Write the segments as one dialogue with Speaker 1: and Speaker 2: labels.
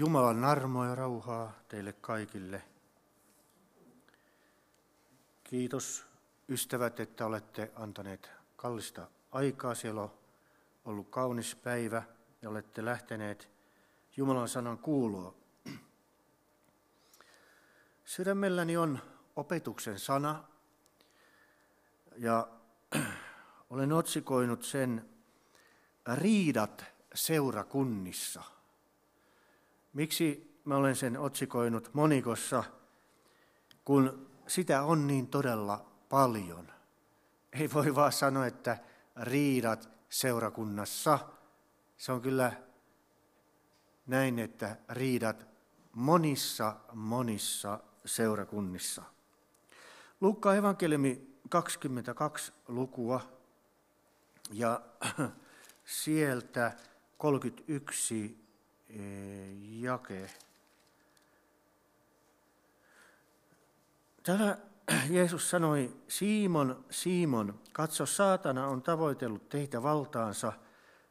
Speaker 1: Jumalan armoa ja rauhaa teille kaikille. Kiitos ystävät, että olette antaneet kallista aikaa. Siellä on ollut kaunis päivä ja olette lähteneet Jumalan sanan kuulua. Sydämelläni on opetuksen sana ja olen otsikoinut sen Riidat seurakunnissa. Miksi mä olen sen otsikoinut monikossa, kun sitä on niin todella paljon. Ei voi vaan sanoa, että riidat seurakunnassa. Se on kyllä näin, että riidat monissa, monissa seurakunnissa. Luukkaan evankeliumi 22 lukua ja sieltä 31 eh, jake. Täällä Jeesus sanoi, Simon, Simon, katso, saatana on tavoitellut teitä valtaansa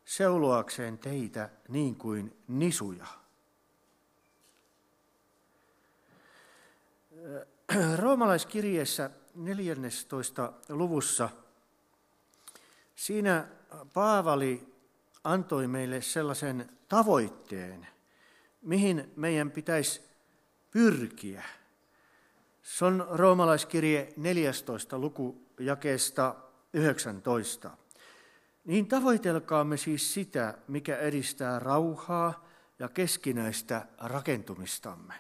Speaker 1: seuloakseen teitä niin kuin nisuja. Roomalaiskirjeessä 14. luvussa siinä Paavali antoi meille sellaisen tavoitteen, mihin meidän pitäisi pyrkiä. Se on roomalaiskirje 14. luku jakeesta 19. Niin tavoitelkaamme siis sitä, mikä edistää rauhaa ja keskinäistä rakentumistamme.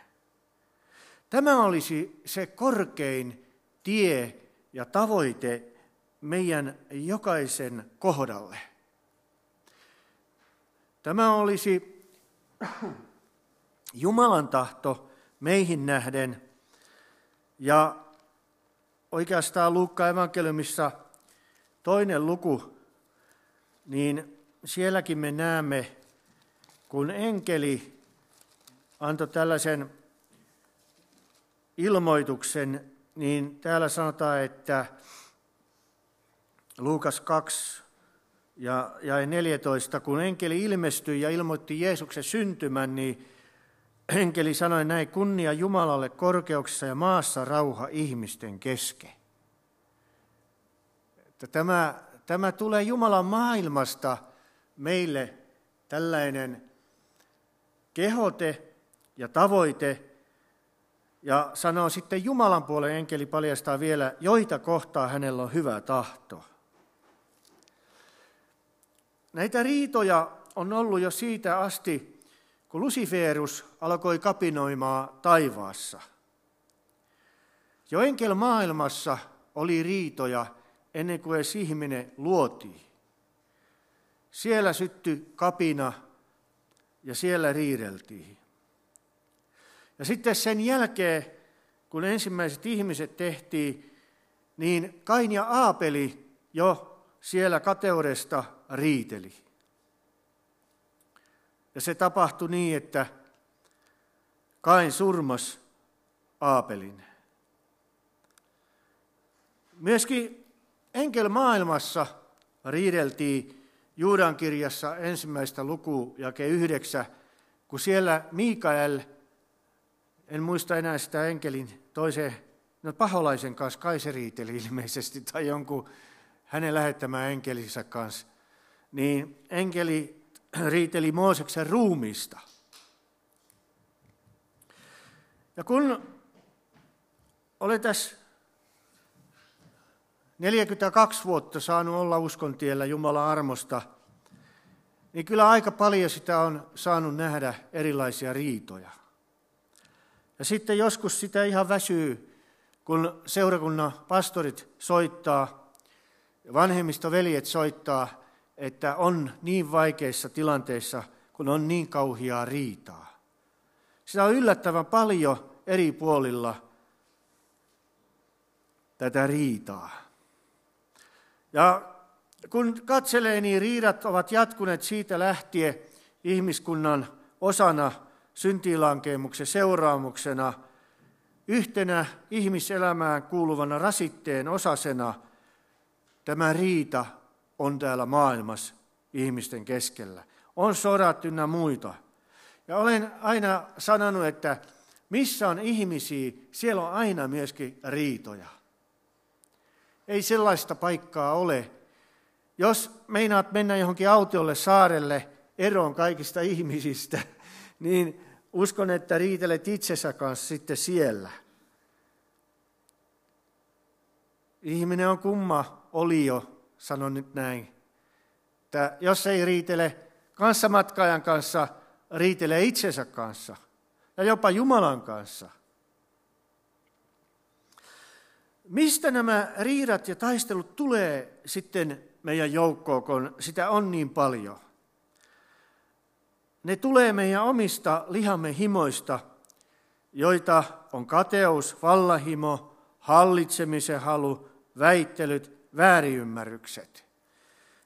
Speaker 1: Tämä olisi se korkein tie ja tavoite meidän jokaisen kohdalle. Tämä olisi Jumalan tahto meihin nähden. Ja oikeastaan Luukka evankeliumissa toinen luku, niin sielläkin me näemme, kun enkeli antoi tällaisen ilmoituksen, niin täällä sanotaan, että Luukas 2 ja, ja 14, kun enkeli ilmestyi ja ilmoitti Jeesuksen syntymän, niin enkeli sanoi näin, kunnia Jumalalle korkeuksessa ja maassa rauha ihmisten kesken. Että tämä, tämä tulee Jumalan maailmasta meille tällainen kehote ja tavoite, ja sanoo sitten Jumalan puolen enkeli paljastaa vielä, joita kohtaa hänellä on hyvä tahto. Näitä riitoja on ollut jo siitä asti, kun Luciferus alkoi kapinoimaan taivaassa. Jo enkel maailmassa oli riitoja ennen kuin edes ihminen luotiin. Siellä syttyi kapina ja siellä riideltiin. Ja sitten sen jälkeen, kun ensimmäiset ihmiset tehtiin, niin Kain ja Aapeli jo siellä kateudesta riiteli. Ja se tapahtui niin, että Kain surmas Aapelin. Myöskin enkelmaailmassa riideltiin Juudan kirjassa ensimmäistä luku, jake yhdeksä, kun siellä Mikael, en muista enää sitä enkelin toisen, no paholaisen kanssa, kai se riiteli ilmeisesti, tai jonkun hänen lähettämään enkelinsä kanssa, niin enkeli riiteli Mooseksen ruumista. Ja kun olen tässä 42 vuotta saanut olla uskontiellä Jumalan armosta, niin kyllä aika paljon sitä on saanut nähdä erilaisia riitoja. Ja sitten joskus sitä ihan väsyy, kun seurakunnan pastorit soittaa, vanhemmista veljet soittaa, että on niin vaikeissa tilanteissa, kun on niin kauhiaa riitaa. Sitä on yllättävän paljon eri puolilla tätä riitaa. Ja kun katselee, niin riidat ovat jatkuneet siitä lähtien ihmiskunnan osana syntiilankemuksen seuraamuksena, yhtenä ihmiselämään kuuluvana rasitteen osasena tämä riita on täällä maailmassa ihmisten keskellä. On sodat ynnä muita. Ja olen aina sanonut, että missä on ihmisiä, siellä on aina myöskin riitoja. Ei sellaista paikkaa ole. Jos meinaat mennä johonkin autiolle saarelle eroon kaikista ihmisistä, niin uskon, että riitelet itsensä kanssa sitten siellä. Ihminen on kumma olio, sanon nyt näin. Että jos ei riitele kanssamatkaajan kanssa, riitelee itsensä kanssa ja jopa Jumalan kanssa. Mistä nämä riidat ja taistelut tulee sitten meidän joukkoon, kun sitä on niin paljon? Ne tulee meidän omista lihamme himoista, joita on kateus, vallahimo, hallitsemisen halu, väittelyt, vääriymmärrykset.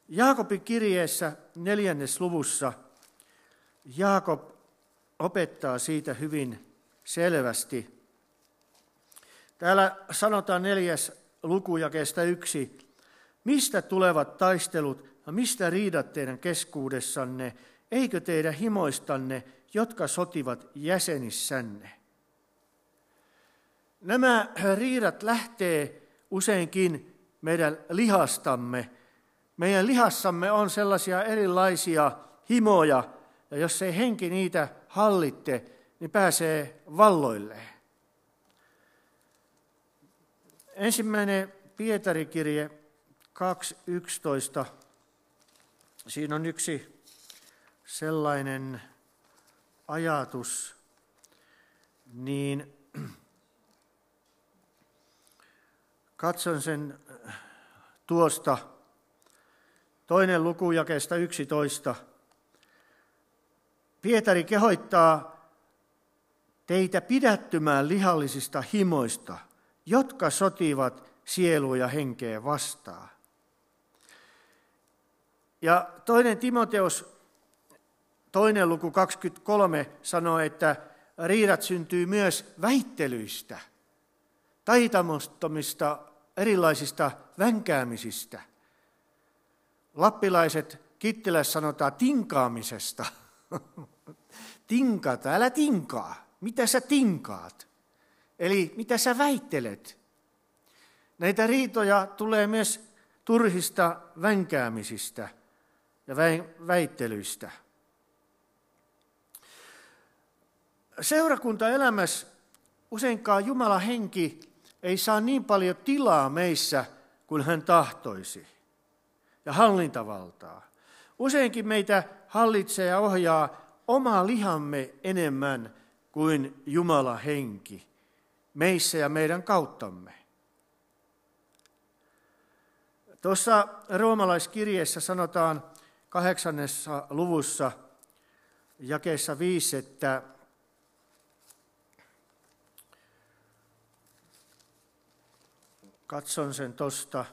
Speaker 1: Jaakobin kirjeessä neljännes luvussa Jaakob opettaa siitä hyvin selvästi. Täällä sanotaan neljäs luku kestä yksi. Mistä tulevat taistelut ja mistä riidat teidän keskuudessanne, eikö teidän himoistanne, jotka sotivat jäsenissänne? Nämä riidat lähtee useinkin meidän lihastamme. Meidän lihassamme on sellaisia erilaisia himoja, ja jos ei henki niitä hallitte, niin pääsee valloilleen. Ensimmäinen Pietarikirje 2.11. Siinä on yksi sellainen ajatus, niin katson sen tuosta toinen luku jakeesta 11. Pietari kehoittaa teitä pidättymään lihallisista himoista, jotka sotivat sielua ja henkeä vastaan. Ja toinen Timoteos, toinen luku 23 sanoo, että riidat syntyy myös väittelyistä, taitamottomista erilaisista vänkäämisistä. Lappilaiset Kittilässä sanotaan tinkaamisesta – Tinkata, älä tinkaa. Mitä sä tinkaat? Eli mitä sä väittelet? Näitä riitoja tulee myös turhista vänkäämisistä ja väittelyistä. Seurakuntaelämässä useinkaan Jumala henki ei saa niin paljon tilaa meissä kuin hän tahtoisi ja hallintavaltaa. Useinkin meitä hallitsee ja ohjaa oma lihamme enemmän kuin Jumala henki meissä ja meidän kauttamme. Tuossa roomalaiskirjeessä sanotaan kahdeksannessa luvussa jakeessa viisi, että katson sen tuosta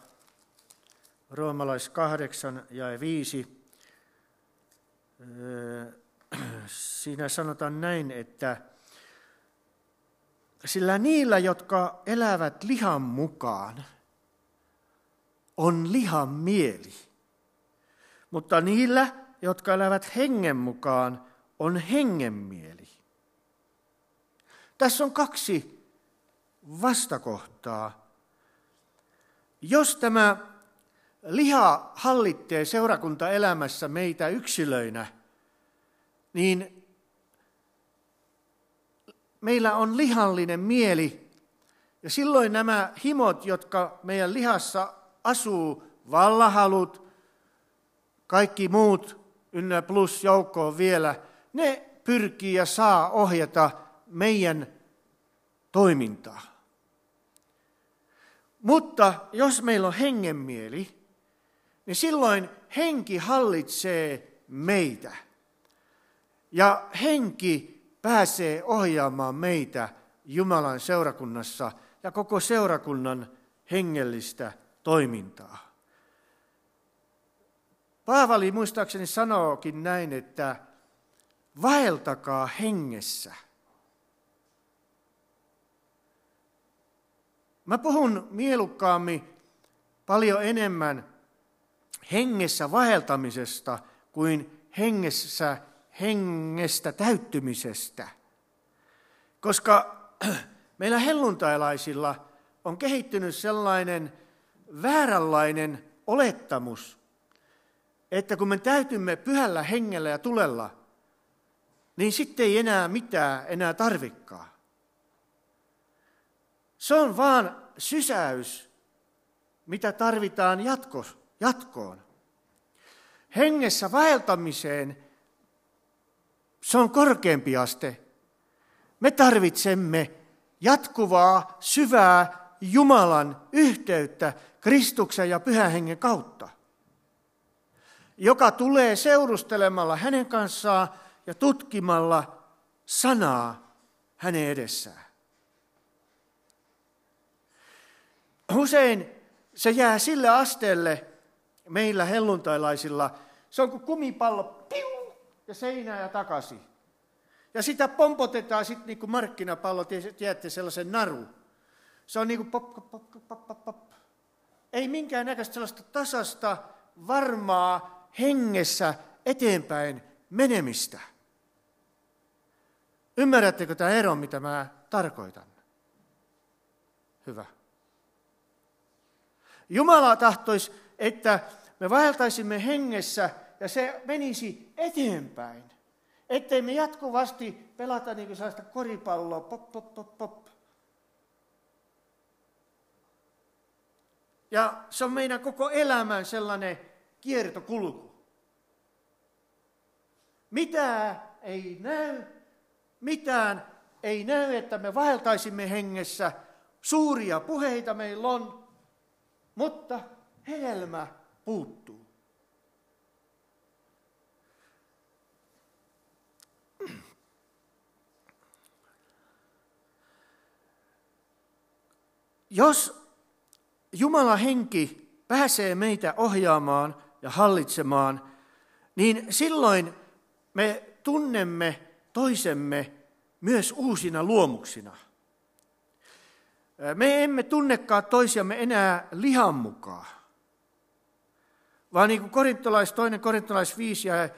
Speaker 1: roomalais kahdeksan ja viisi siinä sanotaan näin, että sillä niillä, jotka elävät lihan mukaan, on lihan mieli. Mutta niillä, jotka elävät hengen mukaan, on hengen mieli. Tässä on kaksi vastakohtaa. Jos tämä liha hallittee seurakuntaelämässä meitä yksilöinä, niin meillä on lihallinen mieli. Ja silloin nämä himot, jotka meidän lihassa asuu, vallahalut, kaikki muut ynnä plus joukkoon vielä, ne pyrkii ja saa ohjata meidän toimintaa. Mutta jos meillä on hengenmieli, niin silloin henki hallitsee meitä. Ja henki pääsee ohjaamaan meitä Jumalan seurakunnassa ja koko seurakunnan hengellistä toimintaa. Paavali muistaakseni sanookin näin, että vaeltakaa hengessä. Mä puhun mielukkaammin paljon enemmän hengessä vaeltamisesta kuin hengessä hengestä täyttymisestä. Koska meillä helluntailaisilla on kehittynyt sellainen vääränlainen olettamus, että kun me täytymme pyhällä hengellä ja tulella, niin sitten ei enää mitään enää tarvikkaa. Se on vaan sysäys, mitä tarvitaan jatkos, jatkoon. Hengessä vaeltamiseen se on korkeampi aste. Me tarvitsemme jatkuvaa, syvää Jumalan yhteyttä Kristuksen ja Pyhän Hengen kautta, joka tulee seurustelemalla hänen kanssaan ja tutkimalla sanaa hänen edessään. Usein se jää sille asteelle meillä helluntailaisilla, se on kuin kumipallo, piu, ja seinää ja takaisin. Ja sitä pompotetaan sitten niin kuin markkinapallo, tiedätte sellaisen naru. Se on niin kuin pop, pop, pop, pop, pop, pop. Ei minkään näköistä sellaista tasasta, varmaa, hengessä eteenpäin menemistä. Ymmärrättekö tämä ero, mitä mä tarkoitan? Hyvä. Jumala tahtoisi, että me vaeltaisimme hengessä ja se menisi eteenpäin. Ettei me jatkuvasti pelata niin kuin sellaista koripalloa, pop, pop, pop, pop. Ja se on meidän koko elämän sellainen kiertokulku. Mitä ei näy, mitään ei näy, että me vaeltaisimme hengessä. Suuria puheita meillä on, mutta hedelmä puuttuu. Jos Jumala henki pääsee meitä ohjaamaan ja hallitsemaan, niin silloin me tunnemme toisemme myös uusina luomuksina. Me emme tunnekaan toisiamme enää lihan mukaan, vaan niin kuin korintolais, toinen korintolais 5 ja 14-17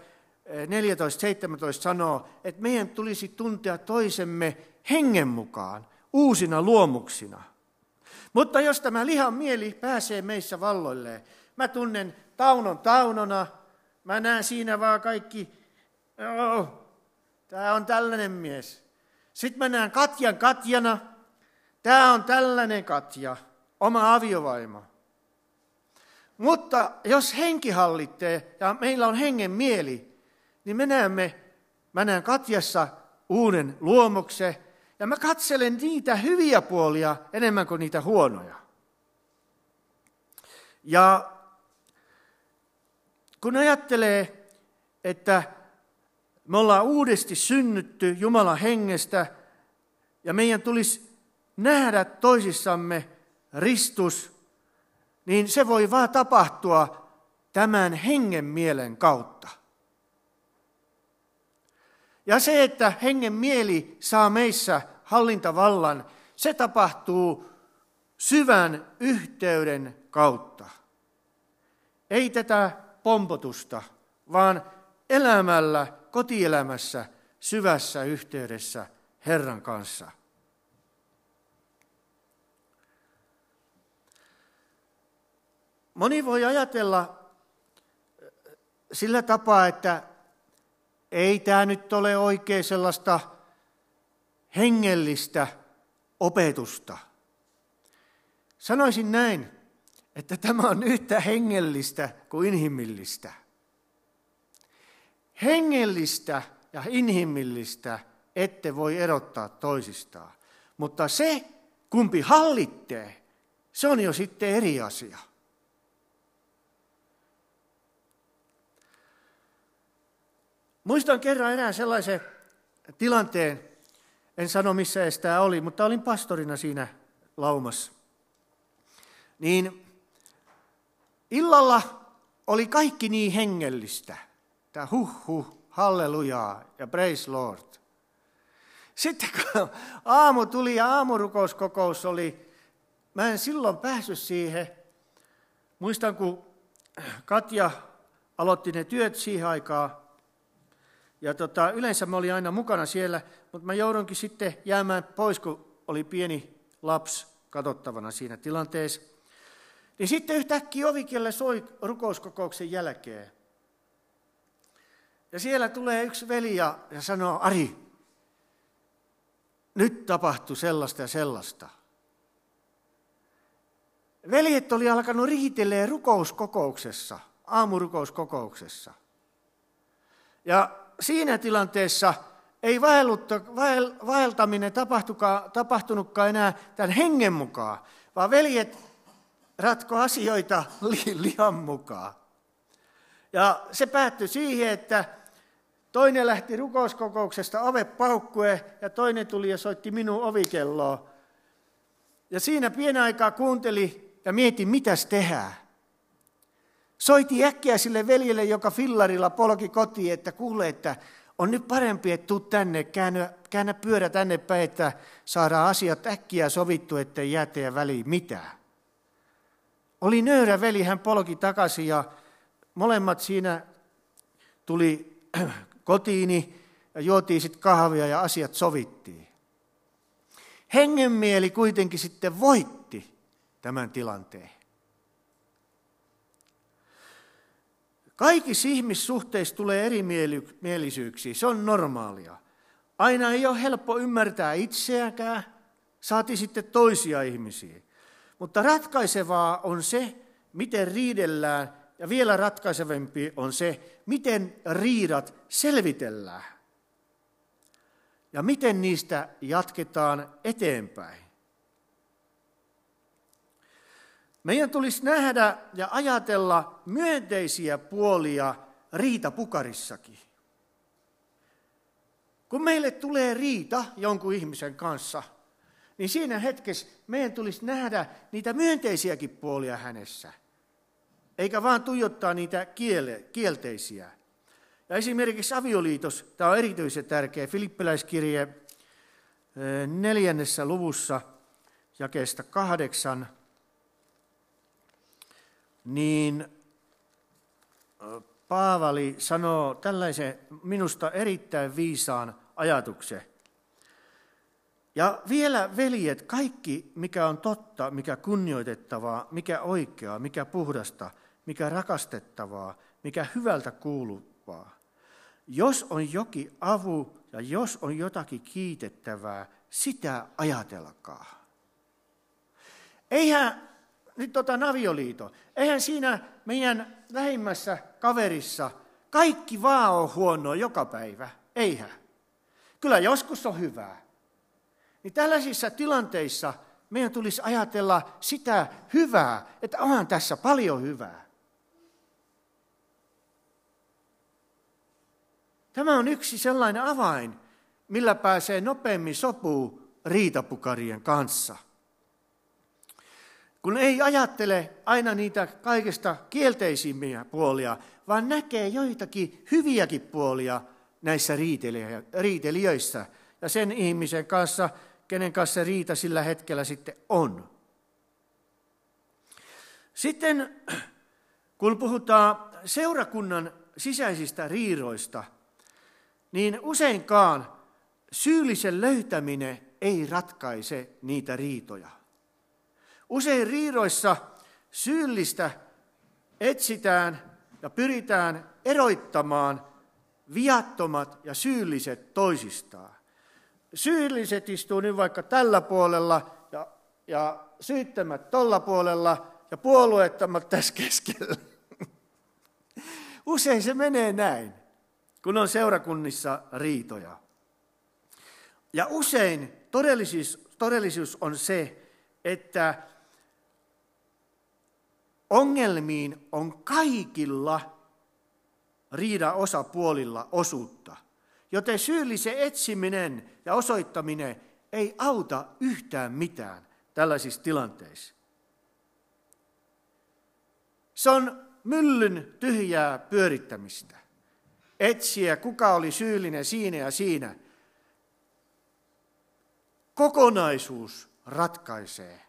Speaker 1: sanoo, että meidän tulisi tuntea toisemme hengen mukaan, uusina luomuksina. Mutta jos tämä lihan mieli pääsee meissä valloilleen, mä tunnen Taunon Taunona, mä näen siinä vaan kaikki, oh, tämä on tällainen mies. Sitten mä näen Katjan Katjana, tämä on tällainen Katja, oma aviovaimo. Mutta jos henki hallitsee ja meillä on hengen mieli, niin me näemme, mä näen Katjassa uuden luomuksen, ja mä katselen niitä hyviä puolia enemmän kuin niitä huonoja. Ja kun ajattelee, että me ollaan uudesti synnytty Jumalan hengestä ja meidän tulisi nähdä toisissamme ristus, niin se voi vaan tapahtua tämän hengen mielen kautta. Ja se, että hengen mieli saa meissä hallintavallan, se tapahtuu syvän yhteyden kautta. Ei tätä pompotusta, vaan elämällä, kotielämässä, syvässä yhteydessä Herran kanssa. Moni voi ajatella sillä tapaa, että ei tämä nyt ole oikein sellaista hengellistä opetusta. Sanoisin näin, että tämä on yhtä hengellistä kuin inhimillistä. Hengellistä ja inhimillistä ette voi erottaa toisistaan, mutta se, kumpi hallittee, se on jo sitten eri asia. Muistan kerran enää sellaisen tilanteen, en sano missä edes tämä oli, mutta olin pastorina siinä laumassa. Niin illalla oli kaikki niin hengellistä. Tämä huh huh, hallelujaa ja praise Lord. Sitten kun aamu tuli ja aamurukouskokous oli, mä en silloin päässyt siihen. Muistan, kun Katja aloitti ne työt siihen aikaan. Ja tota, yleensä mä olin aina mukana siellä, mutta mä joudunkin sitten jäämään pois, kun oli pieni lapsi katsottavana siinä tilanteessa. Niin sitten yhtäkkiä ovikelle soi rukouskokouksen jälkeen. Ja siellä tulee yksi veli ja, ja sanoo, Ari, nyt tapahtui sellaista ja sellaista. Veljet oli alkanut riitelee rukouskokouksessa, aamurukouskokouksessa. Ja siinä tilanteessa ei vaeltaminen tapahtunutkaan enää tämän hengen mukaan, vaan veljet ratko asioita lihan mukaan. Ja se päättyi siihen, että toinen lähti rukouskokouksesta ove paukkue ja toinen tuli ja soitti minun ovikelloa. Ja siinä pienen aikaa kuunteli ja mietin, mitäs tehdään. Soiti äkkiä sille veljelle, joka fillarilla polki kotiin, että kuule, että on nyt parempi, että tuu tänne, käännä, käännä pyörä tänne päin, että saadaan asiat äkkiä sovittu, ettei jää teidän väliin mitään. Oli nöyrä veli, hän polki takaisin ja molemmat siinä tuli kotiini ja juotiin sitten kahvia ja asiat sovittiin. Hengenmieli kuitenkin sitten voitti tämän tilanteen. Kaikissa ihmissuhteissa tulee erimielisyyksiä, se on normaalia. Aina ei ole helppo ymmärtää itseäkään, saati sitten toisia ihmisiä. Mutta ratkaisevaa on se, miten riidellään, ja vielä ratkaisevampi on se, miten riidat selvitellään. Ja miten niistä jatketaan eteenpäin. Meidän tulisi nähdä ja ajatella myönteisiä puolia riitapukarissakin. Kun meille tulee riita jonkun ihmisen kanssa, niin siinä hetkessä meidän tulisi nähdä niitä myönteisiäkin puolia hänessä, eikä vaan tuijottaa niitä kiele, kielteisiä. Ja esimerkiksi avioliitos, tämä on erityisen tärkeä, Filippiläiskirje eh, neljännessä luvussa jakeesta kahdeksan, niin Paavali sanoo tällaisen minusta erittäin viisaan ajatuksen. Ja vielä veljet, kaikki mikä on totta, mikä kunnioitettavaa, mikä oikeaa, mikä puhdasta, mikä rakastettavaa, mikä hyvältä kuuluvaa. Jos on jokin avu ja jos on jotakin kiitettävää, sitä ajatelkaa. Eihän nyt tota navioliito. Eihän siinä meidän lähimmässä kaverissa kaikki vaan on huonoa joka päivä. Eihän. Kyllä joskus on hyvää. Niin tällaisissa tilanteissa meidän tulisi ajatella sitä hyvää, että onhan tässä paljon hyvää. Tämä on yksi sellainen avain, millä pääsee nopeammin sopuun riitapukarien kanssa – kun ei ajattele aina niitä kaikista kielteisimmiä puolia, vaan näkee joitakin hyviäkin puolia näissä riitelijöissä ja sen ihmisen kanssa, kenen kanssa riita sillä hetkellä sitten on. Sitten kun puhutaan seurakunnan sisäisistä riiroista, niin useinkaan syyllisen löytäminen ei ratkaise niitä riitoja. Usein riidoissa syyllistä etsitään ja pyritään eroittamaan viattomat ja syylliset toisistaan. Syylliset istuu nyt vaikka tällä puolella ja, ja syyttämät tolla puolella ja puolueettomat tässä keskellä. Usein se menee näin, kun on seurakunnissa riitoja. Ja usein todellisuus, todellisuus on se, että Ongelmiin on kaikilla riida osapuolilla osuutta, joten syyllisen etsiminen ja osoittaminen ei auta yhtään mitään tällaisissa tilanteissa. Se on myllyn tyhjää pyörittämistä. Etsiä, kuka oli syyllinen siinä ja siinä. Kokonaisuus ratkaisee.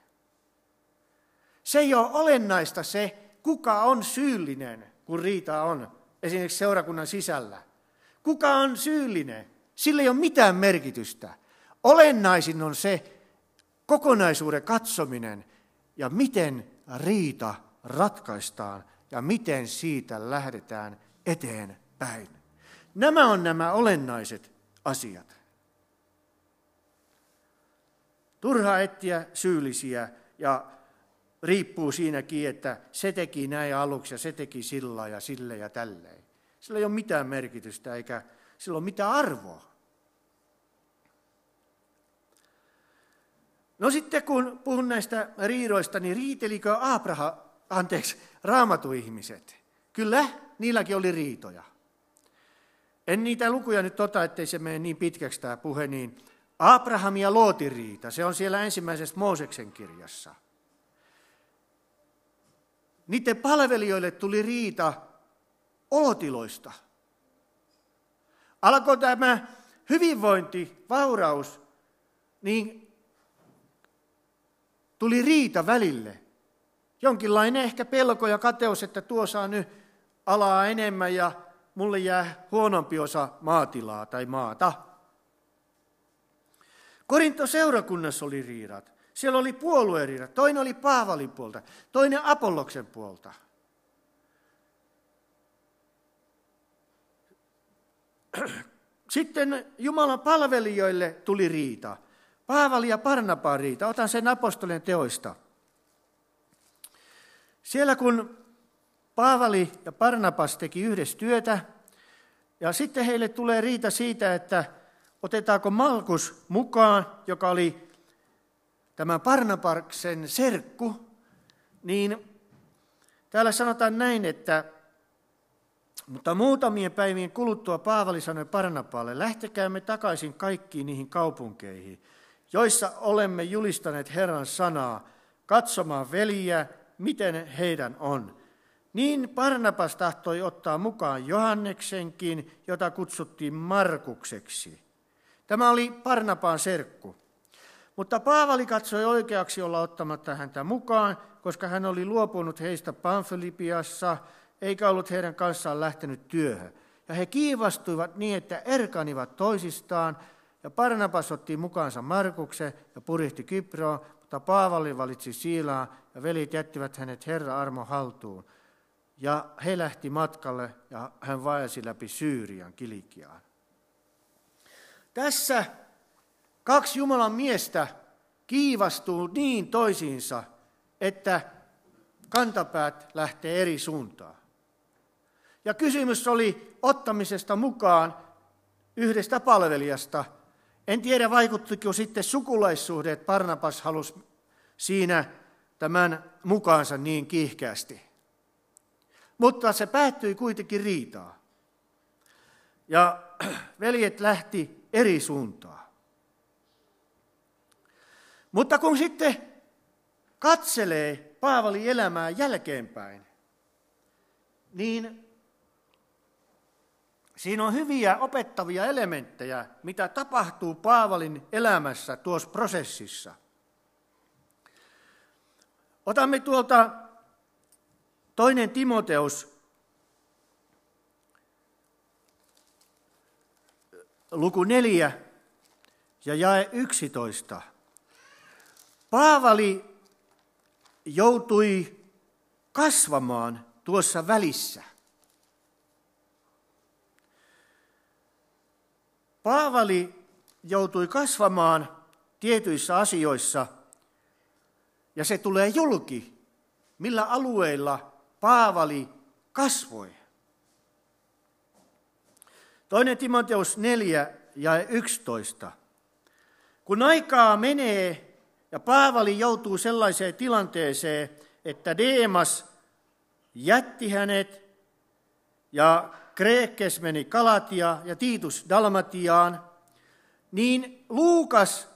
Speaker 1: Se ei ole olennaista se, kuka on syyllinen, kun riita on esimerkiksi seurakunnan sisällä. Kuka on syyllinen? Sillä ei ole mitään merkitystä. Olennaisin on se kokonaisuuden katsominen ja miten riita ratkaistaan ja miten siitä lähdetään eteenpäin. Nämä on nämä olennaiset asiat. Turha etsiä syyllisiä ja riippuu siinäkin, että se teki näin aluksi ja se teki sillä ja sille ja tälleen. Sillä ei ole mitään merkitystä eikä sillä ole mitään arvoa. No sitten kun puhun näistä riidoista, niin riitelikö Abraham, anteeksi, raamatuihmiset? Kyllä, niilläkin oli riitoja. En niitä lukuja nyt tota, ettei se mene niin pitkäksi tämä puhe, niin Abraham ja Lootin riita, se on siellä ensimmäisessä Mooseksen kirjassa. Niiden palvelijoille tuli riita olotiloista. Alkoi tämä hyvinvointi, vauraus, niin tuli riita välille. Jonkinlainen ehkä pelko ja kateus, että tuo saa nyt alaa enemmän ja mulle jää huonompi osa maatilaa tai maata. Korinto seurakunnassa oli riidat. Siellä oli puolueriidat. Toinen oli Paavalin puolta, toinen Apolloksen puolta. Sitten Jumalan palvelijoille tuli riita. Paavali ja Parnapaan riita. Otan sen apostolien teoista. Siellä kun Paavali ja Parnapas teki yhdessä työtä, ja sitten heille tulee riita siitä, että otetaanko Malkus mukaan, joka oli tämän Parnapaksen serkku, niin täällä sanotaan näin, että mutta muutamien päivien kuluttua Paavali sanoi Parnapaalle, lähtekäämme takaisin kaikkiin niihin kaupunkeihin, joissa olemme julistaneet Herran sanaa, katsomaan veliä, miten heidän on. Niin Parnapas tahtoi ottaa mukaan Johanneksenkin, jota kutsuttiin Markukseksi. Tämä oli Parnapaan serkku. Mutta Paavali katsoi oikeaksi olla ottamatta häntä mukaan, koska hän oli luopunut heistä Pamfilipiassa, eikä ollut heidän kanssaan lähtenyt työhön. Ja he kiivastuivat niin, että erkanivat toisistaan, ja Parnapas otti mukaansa Markuksen ja purihti Kyproon, mutta Paavali valitsi Siilaa, ja velit jättivät hänet Herra armo haltuun. Ja he lähti matkalle, ja hän vaelsi läpi Syyrian Kilikiaan. Tässä kaksi Jumalan miestä kiivastuu niin toisiinsa, että kantapäät lähtee eri suuntaan. Ja kysymys oli ottamisesta mukaan yhdestä palvelijasta. En tiedä, vaikuttiko sitten sukulaissuhde, että Barnabas halusi siinä tämän mukaansa niin kiihkeästi. Mutta se päättyi kuitenkin riitaa. Ja veljet lähti eri suuntaan. Mutta kun sitten katselee Paavalin elämää jälkeenpäin, niin siinä on hyviä opettavia elementtejä, mitä tapahtuu Paavalin elämässä tuossa prosessissa. Otamme tuolta toinen Timoteus, luku 4 ja jae 11. Paavali joutui kasvamaan tuossa välissä. Paavali joutui kasvamaan tietyissä asioissa, ja se tulee julki, millä alueilla Paavali kasvoi. Toinen Timoteus 4 ja 11. Kun aikaa menee ja Paavali joutuu sellaiseen tilanteeseen, että Deemas jätti hänet ja Kreekes meni Kalatia ja Tiitus Dalmatiaan, niin Luukas,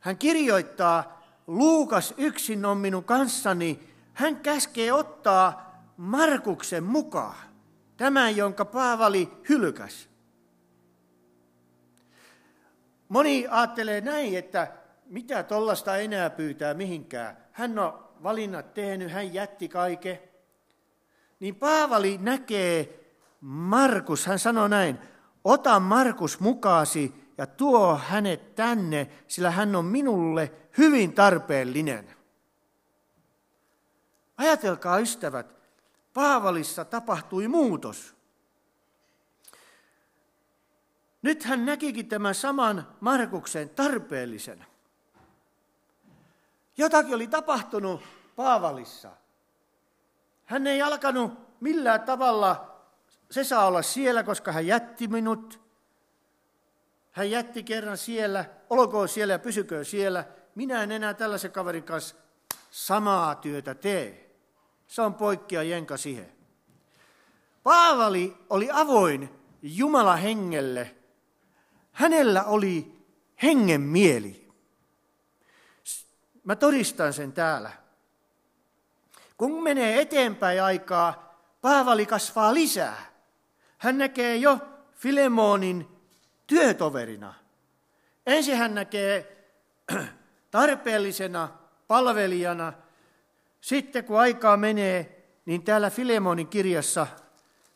Speaker 1: hän kirjoittaa, Luukas yksin on minun kanssani, hän käskee ottaa Markuksen mukaan, tämän jonka Paavali hylkäs. Moni ajattelee näin, että mitä tollasta enää pyytää mihinkään. Hän on valinnat tehnyt, hän jätti kaiken. Niin Paavali näkee Markus, hän sanoi näin, ota Markus mukaasi ja tuo hänet tänne, sillä hän on minulle hyvin tarpeellinen. Ajatelkaa ystävät, Paavalissa tapahtui muutos. Nyt hän näkikin tämän saman Markuksen tarpeellisena. Jotakin oli tapahtunut Paavalissa. Hän ei alkanut millään tavalla, se saa olla siellä, koska hän jätti minut. Hän jätti kerran siellä, olkoon siellä ja pysyköön siellä. Minä en enää tällaisen kaverin kanssa samaa työtä tee. Se on poikkea jenka siihen. Paavali oli avoin Jumala hengelle. Hänellä oli hengen mieli. Mä todistan sen täällä. Kun menee eteenpäin aikaa, Paavali kasvaa lisää. Hän näkee jo Filemonin työtoverina. Ensin hän näkee tarpeellisena palvelijana. Sitten kun aikaa menee, niin täällä Filemonin kirjassa,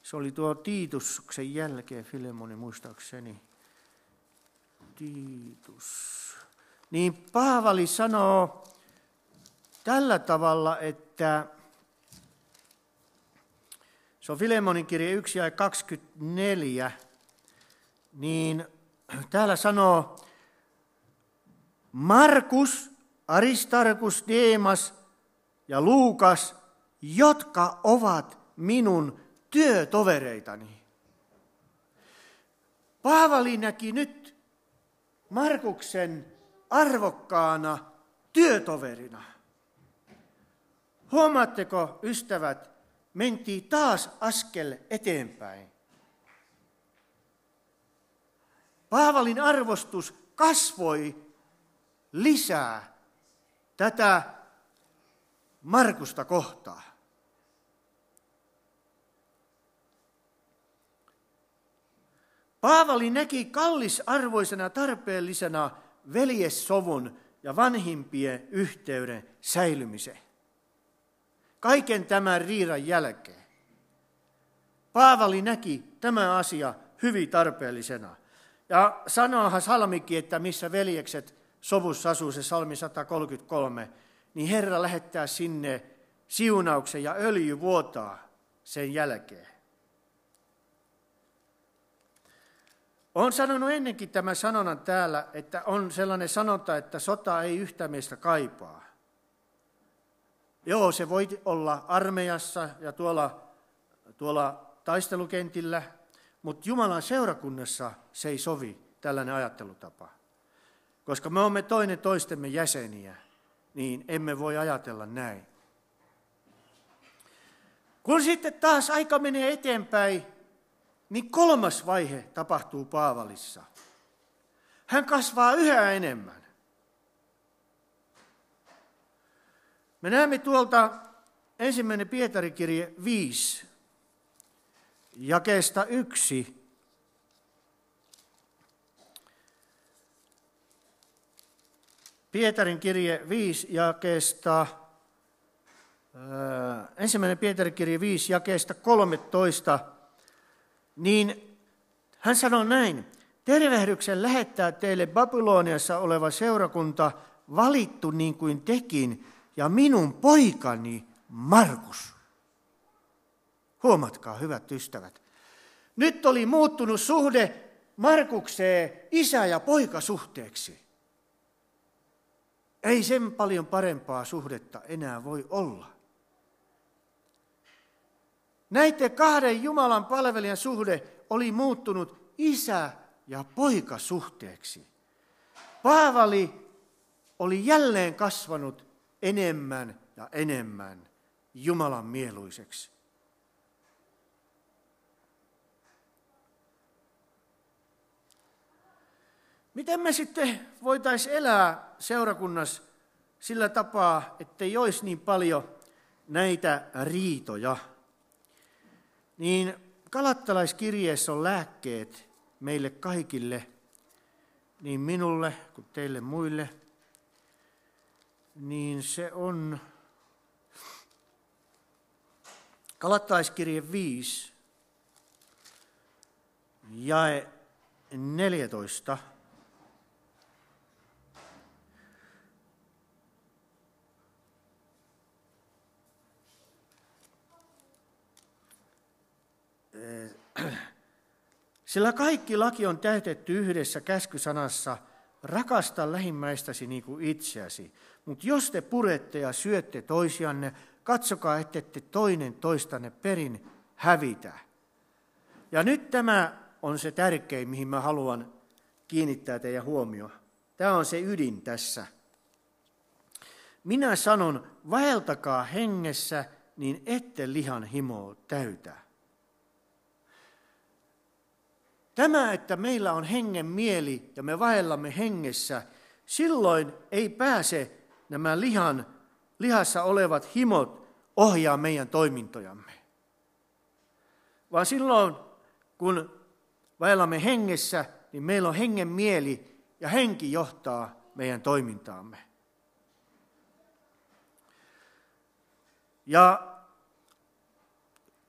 Speaker 1: se oli tuo Tiituksen jälkeen, Filemoni muistaakseni, Tiitus. Niin Paavali sanoo tällä tavalla, että se on Filemonin kirja 1 ja 24, niin täällä sanoo Markus, Aristarkus, Deemas ja Luukas, jotka ovat minun työtovereitani. Paavali näki nyt Markuksen arvokkaana työtoverina. Huomaatteko, ystävät, mentiin taas askel eteenpäin. Paavalin arvostus kasvoi lisää tätä Markusta kohtaa. Paavali näki kallisarvoisena tarpeellisena veljessovun ja vanhimpien yhteyden säilymisen. Kaiken tämän riiran jälkeen. Paavali näki tämän asia hyvin tarpeellisena. Ja sanoahan salmikin, että missä veljekset sovussa asuu, se salmi 133, niin Herra lähettää sinne siunauksen ja öljy vuotaa sen jälkeen. Olen sanonut ennenkin tämän sanonnan täällä, että on sellainen sanonta, että sota ei yhtä meistä kaipaa. Joo, se voi olla armeijassa ja tuolla, tuolla taistelukentillä, mutta Jumalan seurakunnassa se ei sovi tällainen ajattelutapa. Koska me olemme toinen toistemme jäseniä, niin emme voi ajatella näin. Kun sitten taas aika menee eteenpäin, niin kolmas vaihe tapahtuu Paavalissa. Hän kasvaa yhä enemmän. Me näemme tuolta ensimmäinen Pietarikirje 5, jakeesta 1. Pietarin kirje 5 jakeesta, ensimmäinen Pietarin kirje 5 jakeesta 13 niin hän sanoi näin, tervehdyksen lähettää teille Babyloniassa oleva seurakunta, valittu niin kuin tekin, ja minun poikani Markus. Huomatkaa, hyvät ystävät. Nyt oli muuttunut suhde Markukseen isä- ja poikasuhteeksi. Ei sen paljon parempaa suhdetta enää voi olla. Näiden kahden Jumalan palvelijan suhde oli muuttunut isä- ja poikasuhteeksi. Paavali oli jälleen kasvanut enemmän ja enemmän Jumalan mieluiseksi. Miten me sitten voitaisiin elää seurakunnassa sillä tapaa, ettei olisi niin paljon näitä riitoja? Niin kalattalaiskirjeessä on lääkkeet meille kaikille, niin minulle kuin teille muille, niin se on Kalattalaiskirje 5, jae 14. Sillä kaikki laki on täytetty yhdessä käskysanassa, rakasta lähimmäistäsi niin kuin itseäsi. Mutta jos te purette ja syötte toisianne, katsokaa, ettette toinen toistanne perin hävitä. Ja nyt tämä on se tärkein, mihin mä haluan kiinnittää teidän huomioon. Tämä on se ydin tässä. Minä sanon, vaeltakaa hengessä, niin ette lihan himoa täytä. Tämä, että meillä on hengen mieli ja me vaellamme hengessä, silloin ei pääse nämä lihan, lihassa olevat himot ohjaa meidän toimintojamme. Vaan silloin, kun vaellamme hengessä, niin meillä on hengen mieli ja henki johtaa meidän toimintaamme. Ja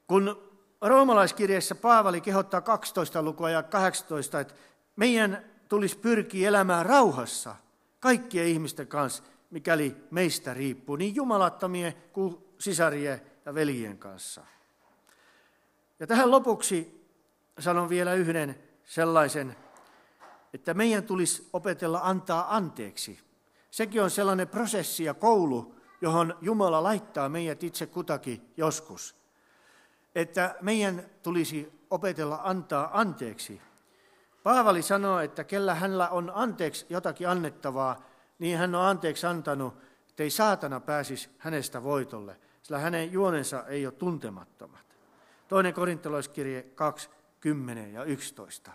Speaker 1: kun roomalaiskirjeessä Paavali kehottaa 12 lukua ja 18, että meidän tulisi pyrkiä elämään rauhassa kaikkien ihmisten kanssa, mikäli meistä riippuu, niin jumalattomien kuin sisarien ja veljien kanssa. Ja tähän lopuksi sanon vielä yhden sellaisen, että meidän tulisi opetella antaa anteeksi. Sekin on sellainen prosessi ja koulu, johon Jumala laittaa meidät itse kutakin joskus. Että meidän tulisi opetella antaa anteeksi. Paavali sanoo, että kellä hänellä on anteeksi jotakin annettavaa, niin hän on anteeksi antanut, ettei saatana pääsisi hänestä voitolle, sillä hänen juonensa ei ole tuntemattomat. Toinen korintolaiskirje 2, 10 ja 11.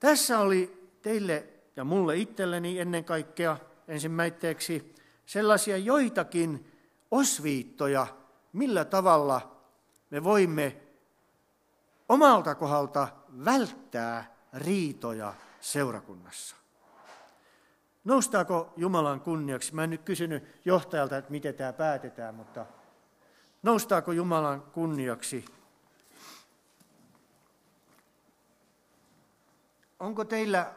Speaker 1: Tässä oli teille ja mulle itselleni ennen kaikkea ensimmäiseksi sellaisia joitakin osviittoja, millä tavalla me voimme omalta kohdalta välttää riitoja seurakunnassa. Noustaako Jumalan kunniaksi? Mä en nyt kysynyt johtajalta, että miten tämä päätetään, mutta noustaako Jumalan kunniaksi? Onko teillä